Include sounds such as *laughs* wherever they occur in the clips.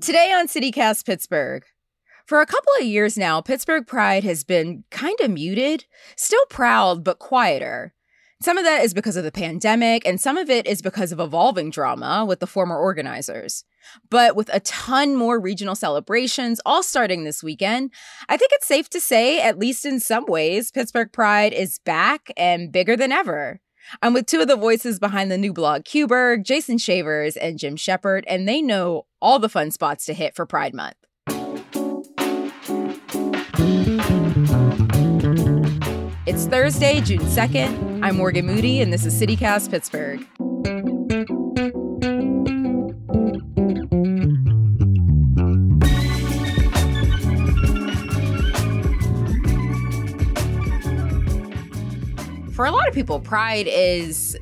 Today on CityCast Pittsburgh. For a couple of years now, Pittsburgh Pride has been kind of muted, still proud, but quieter. Some of that is because of the pandemic, and some of it is because of evolving drama with the former organizers. But with a ton more regional celebrations all starting this weekend, I think it's safe to say, at least in some ways, Pittsburgh Pride is back and bigger than ever. I'm with two of the voices behind the new blog QBurgh, Jason Shavers and Jim Sheppard, and they know all the fun spots to hit for Pride Month. It's Thursday, June 2nd. I'm Morgan Moody, and this is CityCast Pittsburgh. Of people, Pride is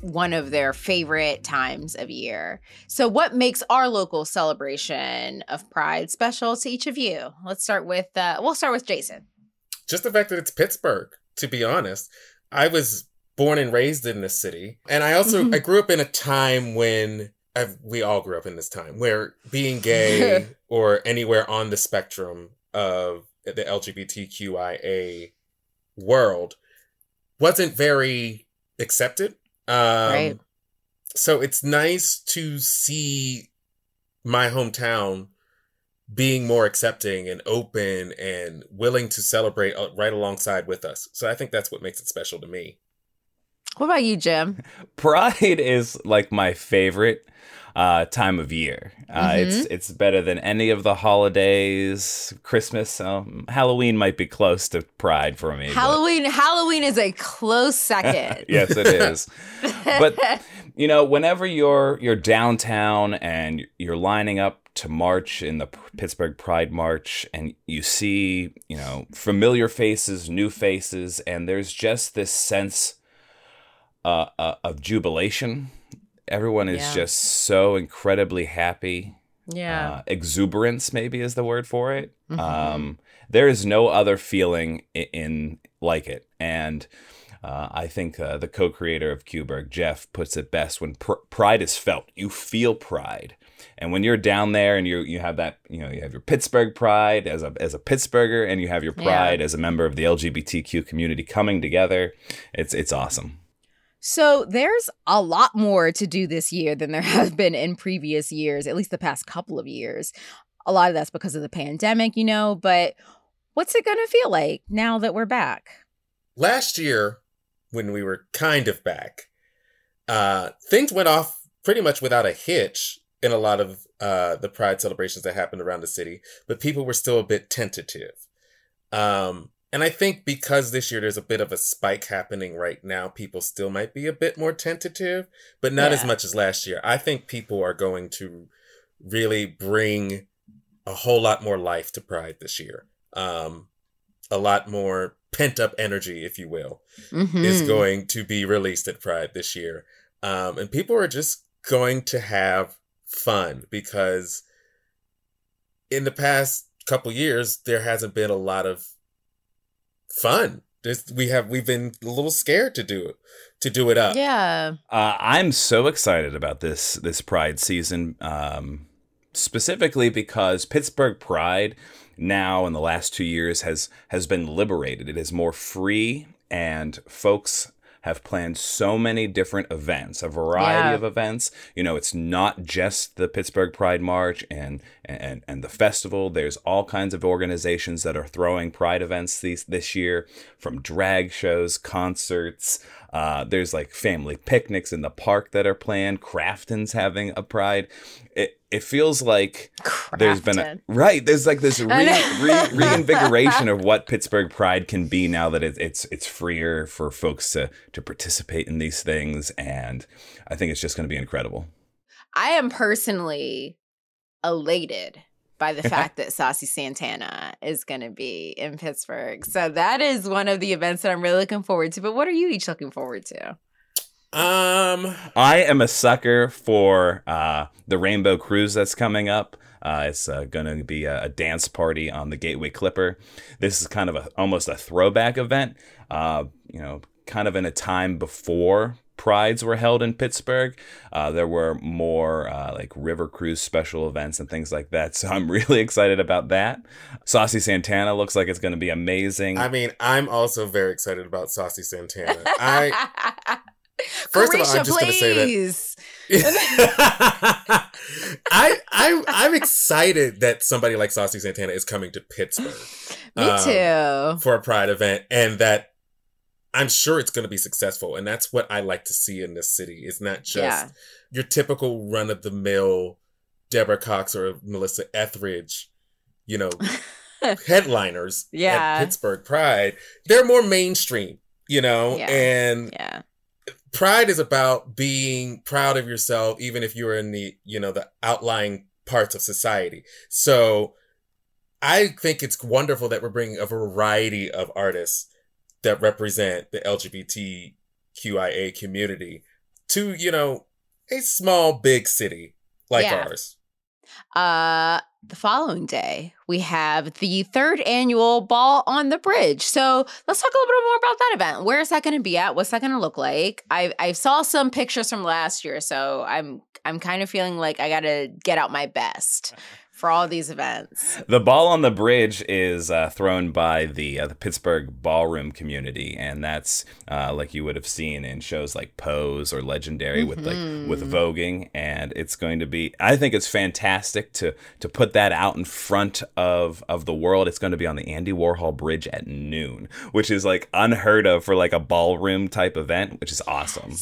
one of their favorite times of year. So, what makes our local celebration of Pride special to each of you? Let's start with, uh, we'll start with Jason. Just the fact that it's Pittsburgh, to be honest. I was born and raised in this city. And I also, I grew up in a time when I've, we all grew up in this time where being gay *laughs* or anywhere on the spectrum of the LGBTQIA world wasn't very accepted. Um, right. So it's nice to see my hometown being more accepting and open and willing to celebrate uh, right alongside with us. So I think that's what makes it special to me. What about you, Jim? *laughs* Pride is like my favorite uh, time of year. Uh, mm-hmm. It's it's better than any of the holidays. Christmas, um, Halloween might be close to Pride for me. Halloween, but... Halloween is a close second. *laughs* yes, it is. *laughs* but you know, whenever you're you're downtown and you're lining up to march in the Pittsburgh Pride March, and you see, you know, familiar faces, new faces, and there's just this sense uh, uh, of jubilation everyone is yeah. just so incredibly happy. Yeah. Uh, exuberance, maybe, is the word for it. Mm-hmm. Um, there is no other feeling in, in like it. And uh, I think uh, the co creator of QBurgh, Jeff, puts it best when pr- pride is felt. You feel pride. And when you're down there and you you have that, you know, you have your Pittsburgh pride as a as a Pittsburgher and you have your pride yeah. as a member of the LGBTQ community coming together, it's it's awesome. So there's a lot more to do this year than there *laughs* has been in previous years, at least the past couple of years. A lot of that's because of the pandemic, you know, but what's it going to feel like now that we're back? Last year, when we were kind of back, uh, things went off pretty much without a hitch in a lot of uh, the pride celebrations that happened around the city, but people were still a bit tentative. Um, and I think because this year there's a bit of a spike happening right now, people still might be a bit more tentative, but not yeah. as much as last year. I think people are going to really bring a whole lot more life to Pride this year. Um, a lot more pent up energy, if you will, mm-hmm. is going to be released at Pride this year. Um, and people are just going to have fun because in the past couple years, there hasn't been a lot of fun. This, we have we've been a little scared to do it to do it up. Yeah. Uh, I'm so excited about this this Pride season, um, specifically because Pittsburgh Pride now in the last two years has has been liberated. It is more free, and folks have planned so many different events, a variety yeah. of events. You know, it's not just the Pittsburgh Pride March and and and the festival. There's all kinds of organizations that are throwing pride events these this year, from drag shows, concerts. Uh, there's like family picnics in the park that are planned. Crafton's having a pride. It it feels like Crafton. there's been a right. There's like this re, re, reinvigoration of what Pittsburgh Pride can be now that it, it's it's freer for folks to to participate in these things, and I think it's just going to be incredible. I am personally elated by the *laughs* fact that Saucy Santana is going to be in Pittsburgh. So that is one of the events that I'm really looking forward to. But what are you each looking forward to? Um, I am a sucker for uh, the Rainbow Cruise that's coming up. Uh, it's uh, going to be a, a, dance party on the Gateway Clipper. This is kind of a almost a throwback event. Uh, you know, kind of in a time before prides were held in Pittsburgh. Uh, there were more uh, like river cruise special events and things like that. *laughs* So I'm really excited about that. Saucy Santana looks like it's going to be amazing. I mean, I'm also very excited about Saucy Santana. I *laughs* first of all, I'm just going to say that. *laughs* I I I'm excited that somebody like Saucy Santana is coming to Pittsburgh. *laughs* Me um, too. For a Pride event, and that I'm sure it's going to be successful, and that's what I like to see in this city. It's not just yeah. your typical run of the mill Deborah Cox or Melissa Etheridge, you know, *laughs* headliners yeah. at Pittsburgh Pride. They're more mainstream, you know, yeah. and yeah. Pride is about being proud of yourself, even if you're in the, you know, the outlying parts of society. So I think it's wonderful that we're bringing a variety of artists that represent the LGBTQIA community to, you know, a small, big city like yeah. ours. Uh, the following day, we have the third annual Ball on the Bridge. So let's talk a little bit more about that event. Where is that going to be at? What's that going to look like? I I saw some pictures from last year, so I'm I'm kind of feeling like I got to get out my best *laughs* for all these events. The ball on the bridge is uh, thrown by the uh, the Pittsburgh ballroom community, and that's uh, like you would have seen in shows like Pose or Legendary mm-hmm. with like with mm-hmm. voguing, and it's going to be. I think it's fantastic to to put that out in front of of the world. It's going to be on the Andy Warhol Bridge at noon, which is like unheard of for like a ballroom type event, which is awesome.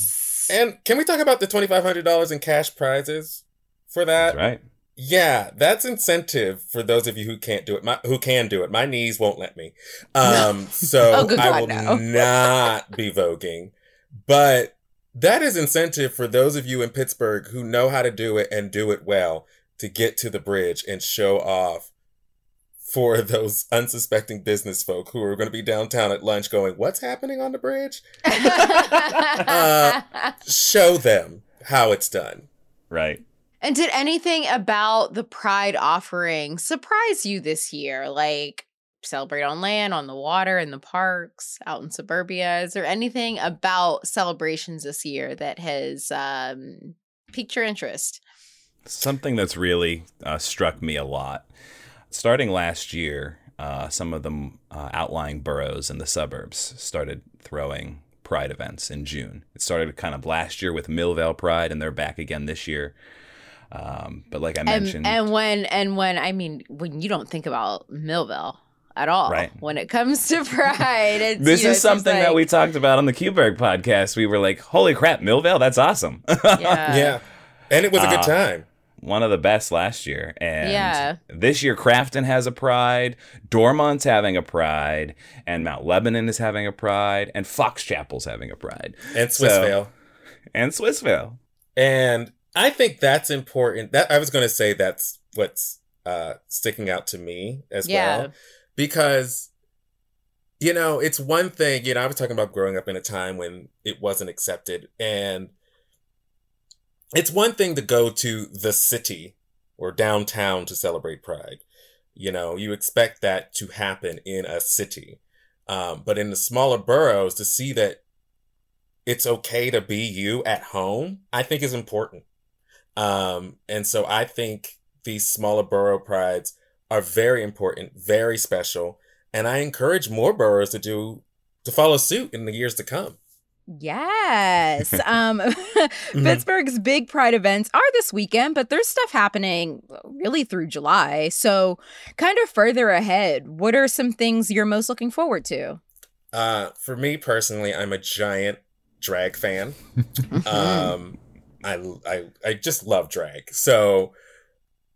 And can we talk about the twenty five hundred dollars in cash prizes for that? That's right. Yeah, that's incentive for those of you who can't do it. My, who can do it. My knees won't let me. Um, *laughs* so oh, I will no. not be voguing. But that is incentive for those of you in Pittsburgh who know how to do it and do it well to get to the bridge and show off for those unsuspecting business folk who are going to be downtown at lunch going, What's happening on the bridge? *laughs* uh, show them how it's done. Right. And did anything about the Pride offering surprise you this year? Like celebrate on land, on the water, in the parks, out in suburbia? Is there anything about celebrations this year that has um, piqued your interest? Something that's really uh, struck me a lot. Starting last year, uh, some of the uh, outlying boroughs in the suburbs started throwing Pride events in June. It started kind of last year with Millvale Pride, and they're back again this year. Um, but like I mentioned, and, and, when and when I mean when you don't think about Millvale at all right. when it comes to *laughs* pride. this you know, is something like, that we talked about on the QBurgh podcast. We were like, "Holy crap, Millvale! That's awesome!" *laughs* yeah, yeah, and it was a good uh, time. One of the best last year, and yeah. this year Crafton has a pride, Dormont's having a pride, and Mount Lebanon is having a pride, and Fox Chapel's having a pride, and Swissvale, so, and Swissvale, and I think that's important. That I was going to say that's what's uh, sticking out to me as yeah. well, because you know it's one thing. You know, I was talking about growing up in a time when it wasn't accepted, and it's one thing to go to the city or downtown to celebrate Pride. You know, you expect that to happen in a city, um, but in the smaller boroughs, to see that it's okay to be you at home, I think is important. Um, and so I think these smaller borough prides are very important, very special, and I encourage more boroughs to do to follow suit in the years to come. Yes. *laughs* um, *laughs* mm-hmm. Pittsburgh's big pride events are this weekend, but there's stuff happening really through July. So, kind of further ahead, what are some things you're most looking forward to? Uh, for me personally, I'm a giant drag fan. *laughs* um, I, I, I just love drag. So,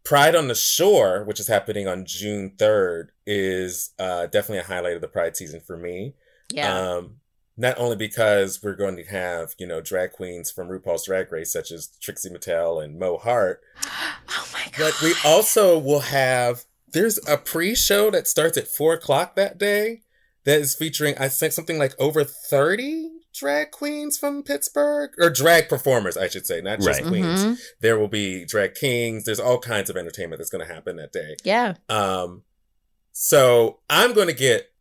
Pride on the Shore, which is happening on June 3rd, is uh, definitely a highlight of the Pride season for me. Yeah. Um, not only because we're going to have, you know, drag queens from RuPaul's Drag Race, such as Trixie Mattel and Mo Heart. *gasps* oh my God. But we also will have, there's a pre show that starts at four o'clock that day that is featuring, I think, something like over 30 drag queens from Pittsburgh or drag performers, I should say, not just right. queens. Mm-hmm. There will be drag kings. There's all kinds of entertainment that's going to happen that day. Yeah. Um, so I'm going to get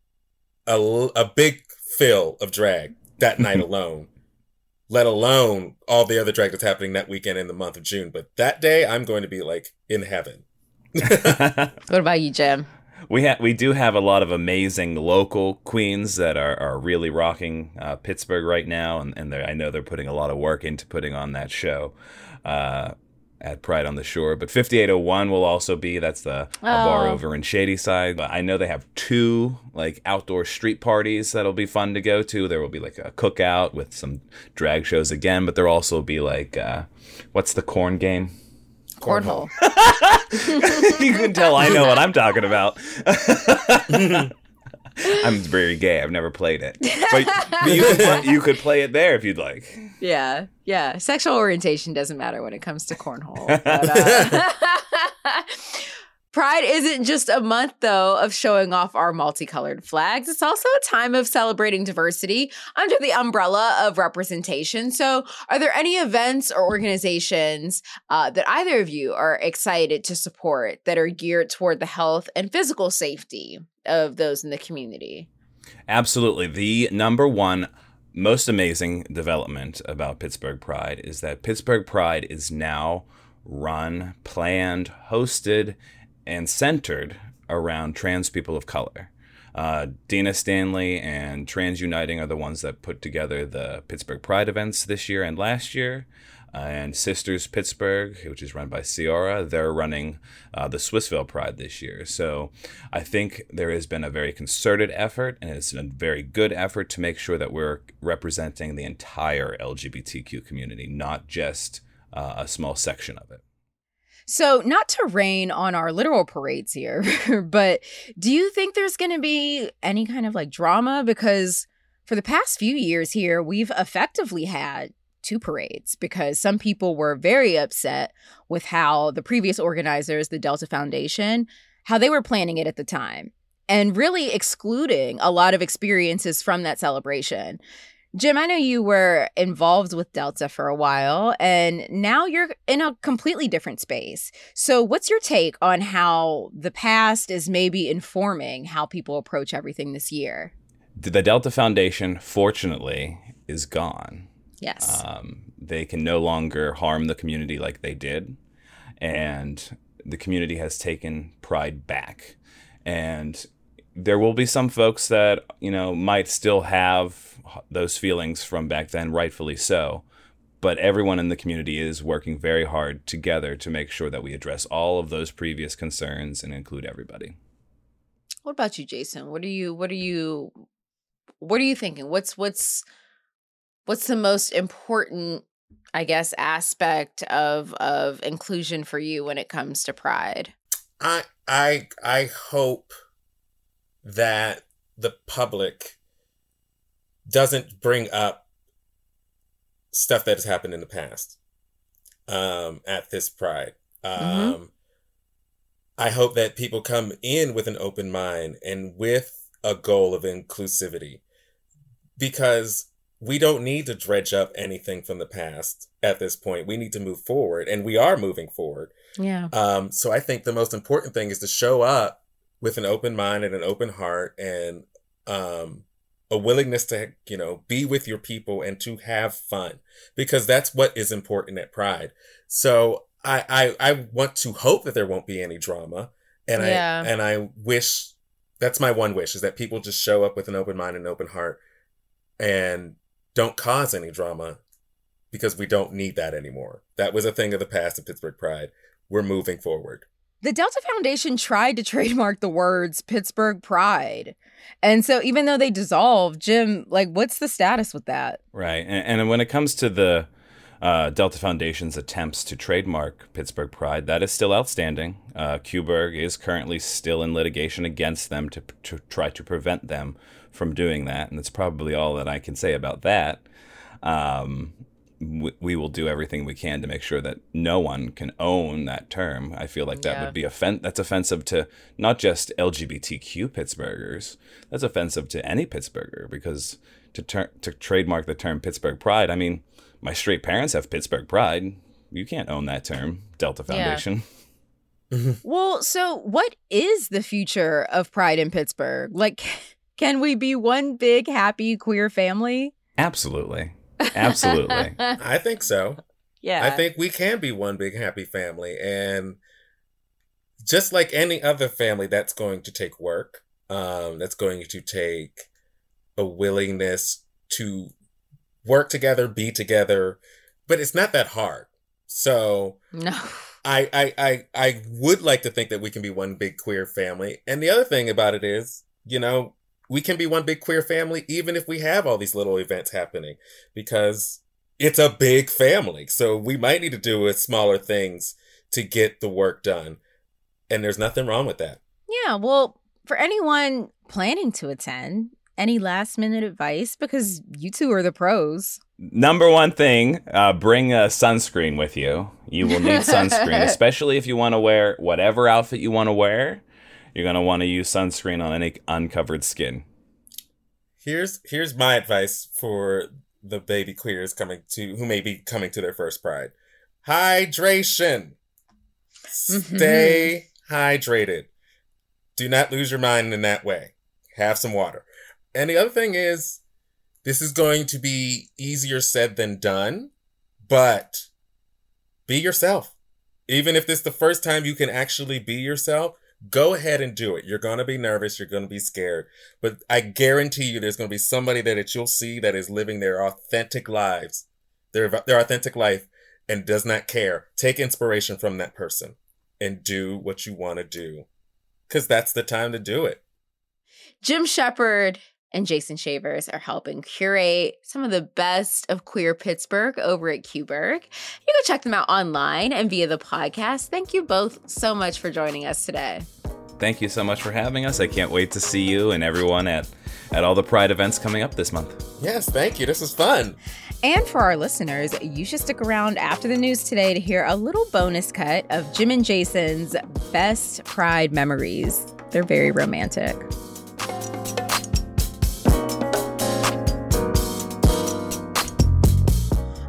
a, a big fill of drag that night *laughs* alone. let alone all the other drag that's happening that weekend in the month of June. But that day, I'm going to be like in heaven. *laughs* what about you, Jim? We have we do have a lot of amazing local queens that are, are really rocking uh, Pittsburgh right now, and, and I know they're putting a lot of work into putting on that show. Uh, at Pride on the Shore. But 5801 will also be that's the oh. bar over in Shadyside. I know they have two like outdoor street parties that'll be fun to go to. There will be like a cookout with some drag shows again, but there'll also be like uh, what's the corn game? Cornhole. *laughs* you can tell I know what I'm talking about. *laughs* I'm very gay. I've never played it, but *laughs* you could, play, you could play it there if you'd like. Yeah, yeah. Sexual orientation doesn't matter when it comes to cornhole. But, uh, Pride isn't just a month, though, of showing off our multicolored flags. It's also a time of celebrating diversity under the umbrella of representation. So, are there any events or organizations uh, that either of you are excited to support that are geared toward the health and physical safety of those in the community? Absolutely. The number one most amazing development about Pittsburgh Pride is that Pittsburgh Pride is now run, planned, hosted, and centered around trans people of color. Uh, Dena Stanley and Trans Uniting are the ones that put together the Pittsburgh Pride events this year and last year. Uh, and Sisters Pittsburgh, which is run by Ciora, they're running uh, the Swissvale Pride this year. So I think there has been a very concerted effort, and it's a very good effort to make sure that we're representing the entire LGBTQ community, not just uh, a small section of it. So, not to rain on our literal parades here, *laughs* but do you think there's going to be any kind of like drama? Because for the past few years here, we've effectively had two parades because some people were very upset with how the previous organizers, the Delta Foundation, how they were planning it at the time and really excluding a lot of experiences from that celebration. Jim, I know you were involved with Delta for a while, and now you're in a completely different space. So, what's your take on how the past is maybe informing how people approach everything this year? The Delta Foundation, fortunately, is gone. Yes. Um, they can no longer harm the community like they did. And the community has taken pride back. And there will be some folks that, you know, might still have those feelings from back then, rightfully so. But everyone in the community is working very hard together to make sure that we address all of those previous concerns and include everybody. What about you, Jason? What are you what are you what are you thinking? What's what's what's the most important I guess aspect of of inclusion for you when it comes to pride? I I I hope that the public doesn't bring up stuff that has happened in the past um, at this pride. Mm-hmm. Um, mm-hmm. I hope that people come in with an open mind and with a goal of inclusivity because we don't need to dredge up anything from the past at this point. We need to move forward and we are moving forward. Yeah. Um, so I think the most important thing is to show up with an open mind and an open heart and um, a willingness to you know be with your people and to have fun because that's what is important at pride. So i i, I want to hope that there won't be any drama and yeah. i and i wish that's my one wish is that people just show up with an open mind and open heart and don't cause any drama because we don't need that anymore. That was a thing of the past of pittsburgh pride. We're moving forward the Delta Foundation tried to *laughs* trademark the words Pittsburgh Pride. And so even though they dissolved, Jim, like what's the status with that? Right. And, and when it comes to the uh, Delta Foundation's attempts to trademark Pittsburgh Pride, that is still outstanding. Uh, is currently still in litigation against them to, to try to prevent them from doing that. And that's probably all that I can say about that. Um, we will do everything we can to make sure that no one can own that term. I feel like that yeah. would be offen- that's offensive to not just LGBTQ Pittsburghers. That's offensive to any Pittsburgher because to ter- to trademark the term Pittsburgh Pride, I mean, my straight parents have Pittsburgh Pride. You can't own that term, Delta Foundation. Yeah. *laughs* Mm-hmm. well, so what is the future of Pride in Pittsburgh? Like *laughs* can we be one big happy queer family? Absolutely Absolutely. *laughs* I think so. Yeah. I think we can be one big happy family. And just like any other family, that's going to take work. Um, that's going to take a willingness to work together, be together, but it's not that hard. So no. I, I I I would like to think that we can be one big queer family. And the other thing about it is, you know, we can be one big queer family even if we have all these little events happening because it's a big family. So we might need to do with smaller things to get the work done. And there's nothing wrong with that. Yeah, well, for anyone planning to attend, any last minute advice? Because you two are the pros. Number one thing, uh, bring a sunscreen with you. You will need *laughs* sunscreen, especially if you want to wear whatever outfit you want to wear. You're going to want to use sunscreen on any uncovered skin. Here's here's my advice for the baby queers coming to who may be coming to their first pride. Hydration. Mm-hmm. Stay hydrated. Do not lose your mind in that way. Have some water. And the other thing is, this is going to be easier said than done, but be yourself. Even if this is the first time you can actually be yourself, go ahead and do it. You're going to be nervous. You're going to be scared. But I guarantee you there's going to be somebody that you'll see that is living their authentic lives, their, their authentic life, and does not care. Take inspiration from that person and do what you want to do. Because that's the time to do it. Jim Sheppard and Jason Shavers are helping curate some of the best of queer Pittsburgh over at QBurgh. You can check them out online and via the podcast. Thank you both so much for joining us today. Thank you so much for having us. I can't wait to see you and everyone at at all the Pride events coming up this month. Yes, thank you. This was fun. And for our listeners, you should stick around after the news today to hear a little bonus cut of Jim and Jason's best Pride memories. They're very romantic.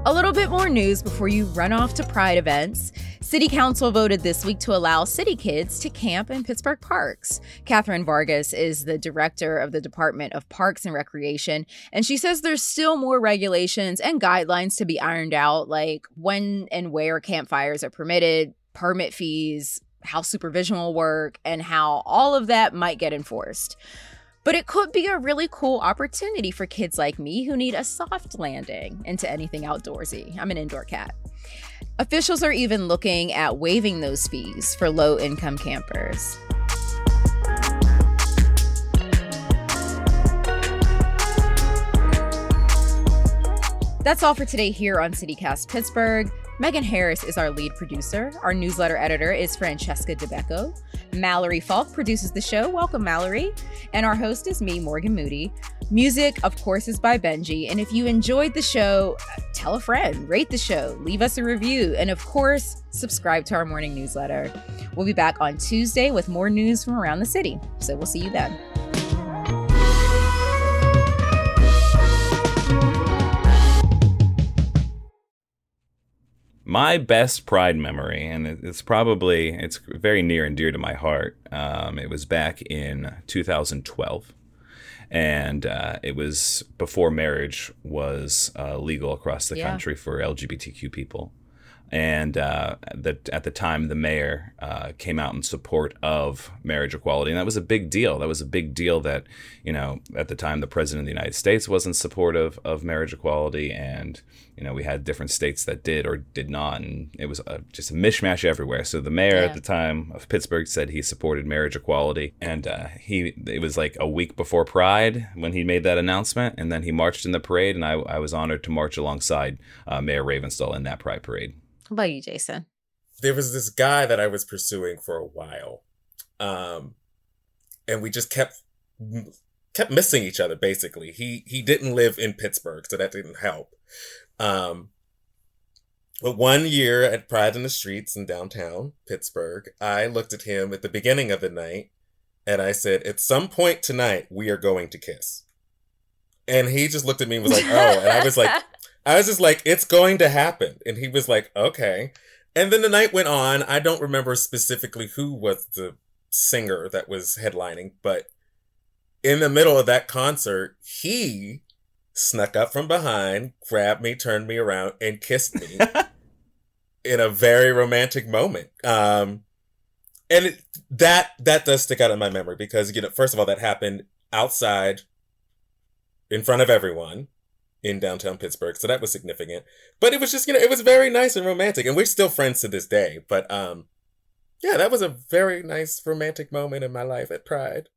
A little bit more news before you run off to Pride events. City Council voted this week to allow city kids to camp in Pittsburgh parks. Catherine Vargas is the director of the Department of Parks and Recreation, and she says there's still more regulations and guidelines to be ironed out, like when and where campfires are permitted, permit fees, how supervision will work, and how all of that might get enforced. But it could be a really cool opportunity for kids like me who need a soft landing into anything outdoorsy. I'm an indoor cat. Officials are even looking at waiving those fees for low income campers. That's all for today here on CityCast Pittsburgh. Megan Harris is our lead producer. Our newsletter editor is Francesca Dabecco. Mallory Falk produces the show. Welcome, Mallory. And our host is me, Morgan Moody. Music, of course, is by Benji. And if you enjoyed the show, tell a friend, rate the show, leave us a review, and of course, subscribe to our morning newsletter. We'll be back on Tuesday with more news from around the city. So we'll see you then. My best pride memory and it's probably it's very near and dear to my heart um, it was back in 2012 and uh, it was before marriage was uh, legal across the yeah. country for lgbtq people and uh, that at the time the mayor uh, came out in support of marriage equality, and that was a big deal. That was a big deal that you know at the time the president of the United States wasn't supportive of marriage equality, and you know we had different states that did or did not, and it was a, just a mishmash everywhere. So the mayor yeah. at the time of Pittsburgh said he supported marriage equality, and uh, he it was like a week before Pride when he made that announcement, and then he marched in the parade, and I, I was honored to march alongside uh, Mayor Ravenstahl in that Pride parade. How about you, Jason? There was this guy that I was pursuing for a while. Um, and we just kept kept missing each other basically. He he didn't live in Pittsburgh, so that didn't help. Um, but one year at Pride in the Streets in downtown Pittsburgh, I looked at him at the beginning of the night and I said, At some point tonight, we are going to kiss. And he just looked at me and was like, Oh. And I was like, *laughs* I was just like, it's going to happen. And he was like, okay. And then the night went on. I don't remember specifically who was the singer that was headlining, but in the middle of that concert, he snuck up from behind, grabbed me, turned me around, and kissed me *laughs* in a very romantic moment. Um, and it, that that does stick out in my memory because you know, first of all, that happened outside, in front of everyone, in downtown Pittsburgh, so that was significant. But it was just you know, it was very nice and romantic, and we're still friends to this day. But um, yeah, that was a very nice romantic moment in my life at Pride.